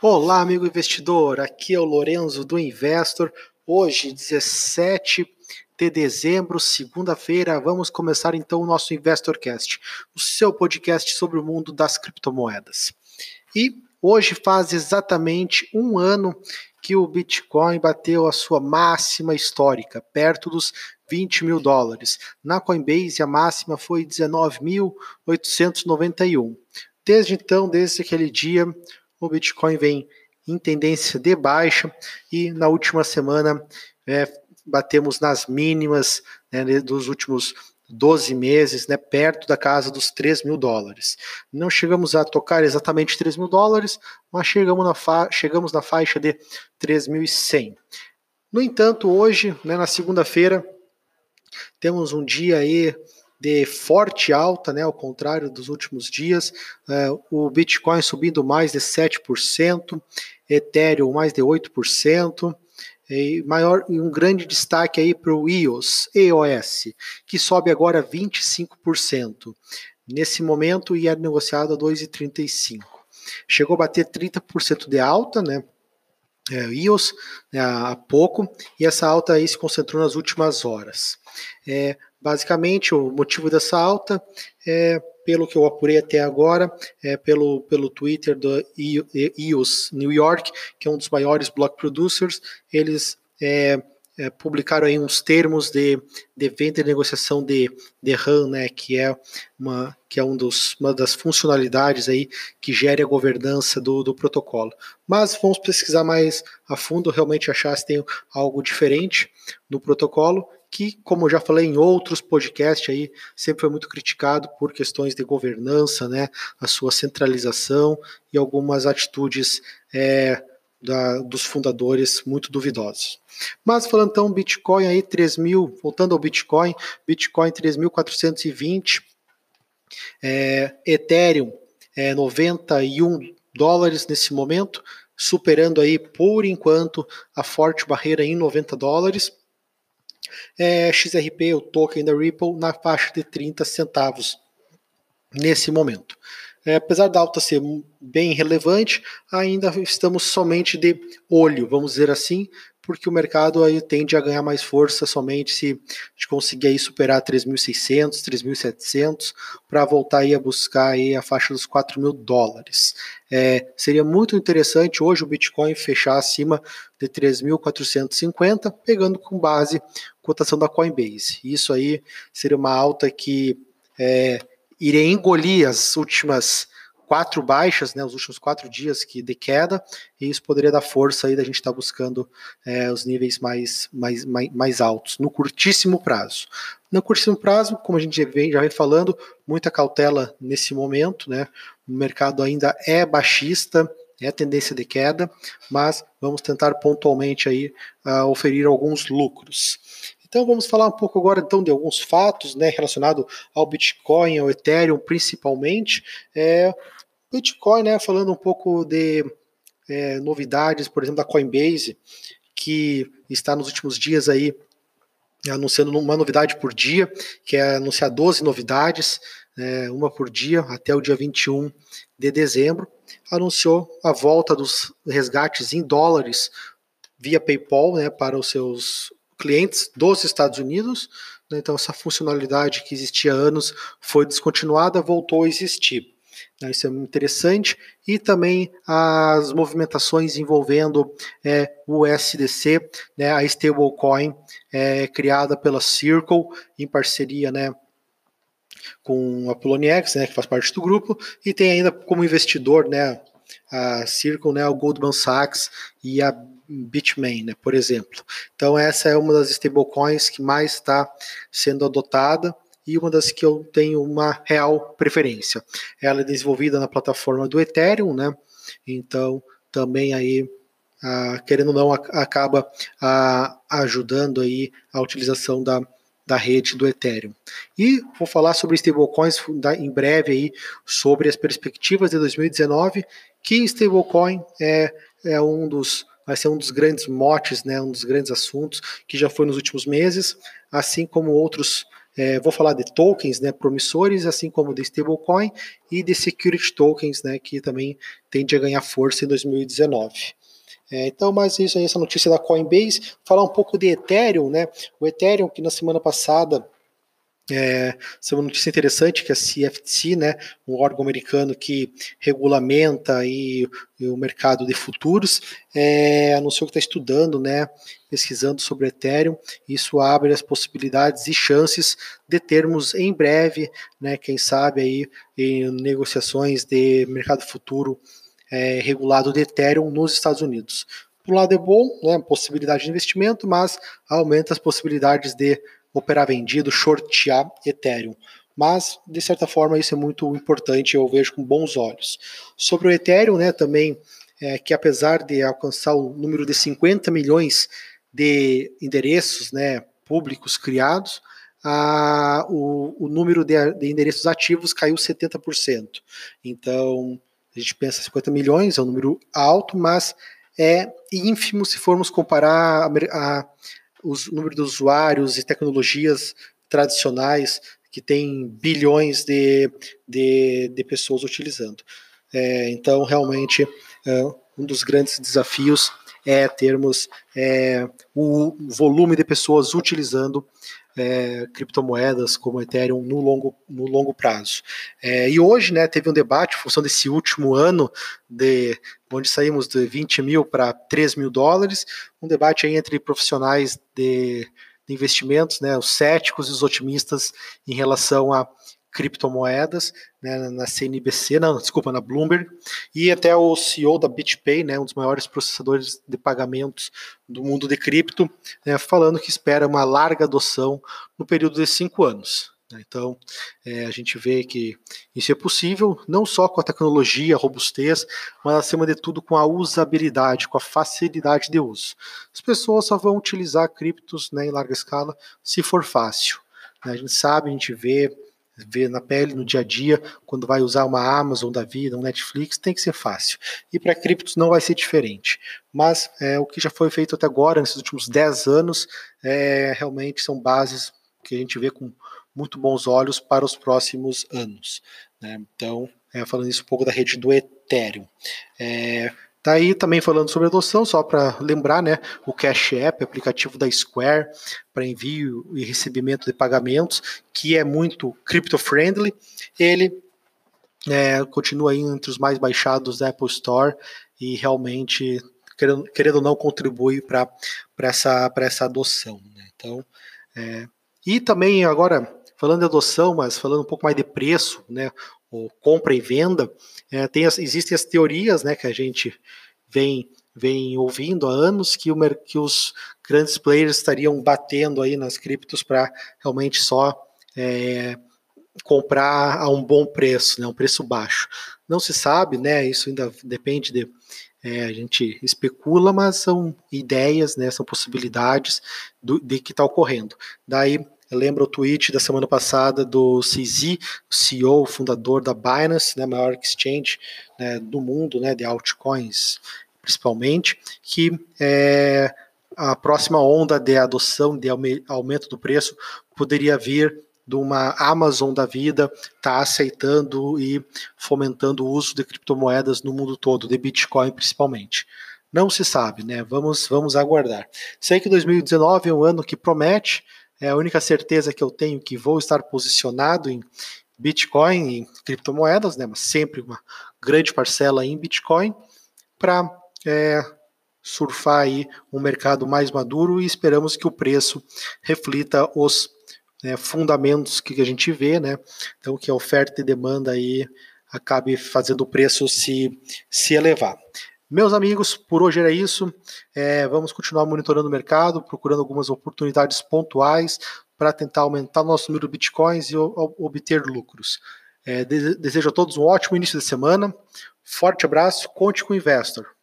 Olá, amigo investidor. Aqui é o Lorenzo do Investor. Hoje, 17 de dezembro, segunda-feira, vamos começar então o nosso InvestorCast, o seu podcast sobre o mundo das criptomoedas. E hoje faz exatamente um ano que o Bitcoin bateu a sua máxima histórica, perto dos 20 mil dólares. Na Coinbase, a máxima foi 19.891. Desde então, desde aquele dia, o Bitcoin vem em tendência de baixa e na última semana é, batemos nas mínimas né, dos últimos 12 meses, né, perto da casa dos 3 mil dólares. Não chegamos a tocar exatamente 3 mil dólares, mas chegamos na, chegamos na faixa de 3.100. No entanto, hoje, né, na segunda-feira, temos um dia aí de forte alta, né, ao contrário dos últimos dias, é, o Bitcoin subindo mais de 7%, Ethereum mais de 8%, e maior e um grande destaque aí para o EOS, EOS, que sobe agora 25%. Nesse momento e é negociado a 2,35. Chegou a bater 30% de alta, né? É, EOS né, há pouco, e essa alta aí se concentrou nas últimas horas. É, Basicamente, o motivo dessa alta é, pelo que eu apurei até agora, é pelo, pelo Twitter do EOS New York, que é um dos maiores block producers, eles é, é, publicaram aí uns termos de, de venda e negociação de, de RAM, né, que é, uma, que é um dos, uma das funcionalidades aí que gera a governança do, do protocolo. Mas vamos pesquisar mais a fundo, realmente achar se tem algo diferente no protocolo que, como eu já falei em outros podcasts aí, sempre foi muito criticado por questões de governança, né, a sua centralização e algumas atitudes é, da, dos fundadores muito duvidosas. Mas falando então Bitcoin aí 3 mil, voltando ao Bitcoin, Bitcoin 3.420, é, Ethereum é, 91 dólares nesse momento, superando aí por enquanto a forte barreira em 90 dólares é, XRP, o token da Ripple, na faixa de 30 centavos nesse momento. É, apesar da alta ser bem relevante, ainda estamos somente de olho, vamos dizer assim, porque o mercado aí tende a ganhar mais força somente se a gente conseguir aí superar 3.600, 3.700 para voltar aí a buscar aí a faixa dos 4 mil dólares. É, seria muito interessante hoje o Bitcoin fechar acima de 3.450, pegando com base cotação da Coinbase. Isso aí seria uma alta que é, iria engolir as últimas quatro baixas, né, os últimos quatro dias que de queda, e isso poderia dar força aí da gente estar tá buscando é, os níveis mais, mais, mais, mais, altos, no curtíssimo prazo. No curtíssimo prazo, como a gente já vem, já vem falando, muita cautela nesse momento, né, o mercado ainda é baixista, é tendência de queda, mas vamos tentar pontualmente aí uh, oferir alguns lucros. Então vamos falar um pouco agora então de alguns fatos, né, relacionado ao Bitcoin, ao Ethereum, principalmente. É, Bitcoin, né, falando um pouco de é, novidades, por exemplo, da Coinbase, que está nos últimos dias aí anunciando uma novidade por dia, que é anunciar 12 novidades, é, uma por dia, até o dia 21 de dezembro. Anunciou a volta dos resgates em dólares via PayPal né, para os seus clientes dos Estados Unidos. Né, então, essa funcionalidade que existia há anos foi descontinuada, voltou a existir. Né, isso é interessante. E também as movimentações envolvendo é, o USDC, né, a stablecoin é, criada pela Circle, em parceria né, com a Poloniex, né, que faz parte do grupo, e tem ainda como investidor né, a Circle, né, o Goldman Sachs e a Bitmain, né, por exemplo. Então essa é uma das stablecoins que mais está sendo adotada e uma das que eu tenho uma real preferência. Ela é desenvolvida na plataforma do Ethereum, né? Então também aí ah, querendo ou não acaba ah, ajudando aí a utilização da, da rede do Ethereum. E vou falar sobre stablecoins em breve aí sobre as perspectivas de 2019, que stablecoin é, é um dos vai ser um dos grandes motes, né, um dos grandes assuntos que já foi nos últimos meses, assim como outros é, vou falar de tokens né, promissores, assim como de stablecoin e de security tokens, né, que também tende a ganhar força em 2019. É, então, mas isso aí, essa notícia da Coinbase. Falar um pouco de Ethereum, né? O Ethereum, que na semana passada é, essa é uma notícia interessante que a CFTC, né, um órgão americano que regulamenta aí, o mercado de futuros, é, anunciou que está estudando, né, pesquisando sobre Ethereum. Isso abre as possibilidades e chances de termos em breve, né, quem sabe aí, em negociações de mercado futuro é, regulado de Ethereum nos Estados Unidos. Por um lado é bom, né, possibilidade de investimento, mas aumenta as possibilidades de operar vendido, shortear Ethereum. Mas, de certa forma, isso é muito importante, eu vejo com bons olhos. Sobre o Ethereum, né, também, é, que apesar de alcançar o número de 50 milhões de endereços né, públicos criados, a, o, o número de, de endereços ativos caiu 70%. Então, a gente pensa 50 milhões, é um número alto, mas é ínfimo se formos comparar a, a, os números de usuários e tecnologias tradicionais que tem bilhões de, de, de pessoas utilizando. É, então, realmente, é, um dos grandes desafios é termos é, o volume de pessoas utilizando é, criptomoedas como Ethereum no longo, no longo prazo. É, e hoje né, teve um debate em função desse último ano, de onde saímos de 20 mil para 3 mil dólares, um debate aí entre profissionais de, de investimentos, né, os céticos e os otimistas em relação a criptomoedas, né, na CNBC, não, desculpa, na Bloomberg, e até o CEO da BitPay, né, um dos maiores processadores de pagamentos do mundo de cripto, né, falando que espera uma larga adoção no período de cinco anos. Né. Então, é, a gente vê que isso é possível, não só com a tecnologia, a robustez, mas acima de tudo com a usabilidade, com a facilidade de uso. As pessoas só vão utilizar criptos né, em larga escala se for fácil. Né. A gente sabe, a gente vê vê na pele, no dia a dia, quando vai usar uma Amazon da vida, um Netflix, tem que ser fácil. E para criptos não vai ser diferente. Mas é, o que já foi feito até agora, nesses últimos 10 anos, é, realmente são bases que a gente vê com muito bons olhos para os próximos anos. Né? Então, é, falando isso um pouco da rede do Ethereum. É, Daí tá também falando sobre adoção, só para lembrar, né, o Cash App, aplicativo da Square para envio e recebimento de pagamentos, que é muito crypto-friendly, ele é, continua aí entre os mais baixados da Apple Store e realmente, querendo, querendo ou não, contribui para essa, essa adoção. Né? Então, é, e também agora, falando de adoção, mas falando um pouco mais de preço, né, ou compra e venda, é, tem as, existem as teorias né, que a gente vem, vem ouvindo há anos que, o, que os grandes players estariam batendo aí nas criptos para realmente só é, comprar a um bom preço, né, um preço baixo. Não se sabe, né, isso ainda depende de. É, a gente especula, mas são ideias, né, são possibilidades do, de que está ocorrendo. Daí Lembra o tweet da semana passada do CZ, CEO, fundador da Binance, né, maior exchange né, do mundo, né, de altcoins, principalmente, que é, a próxima onda de adoção, de aumento do preço, poderia vir de uma Amazon da vida tá aceitando e fomentando o uso de criptomoedas no mundo todo, de Bitcoin principalmente. Não se sabe, né? Vamos, vamos aguardar. Sei que 2019 é um ano que promete, é a única certeza que eu tenho que vou estar posicionado em Bitcoin e criptomoedas, né, mas sempre uma grande parcela em Bitcoin, para é, surfar aí um mercado mais maduro e esperamos que o preço reflita os né, fundamentos que a gente vê, né? Então que a oferta e demanda aí acabe fazendo o preço se, se elevar. Meus amigos, por hoje era isso. É, vamos continuar monitorando o mercado, procurando algumas oportunidades pontuais para tentar aumentar nosso número de bitcoins e obter lucros. É, desejo a todos um ótimo início de semana. Forte abraço, conte com o Investor.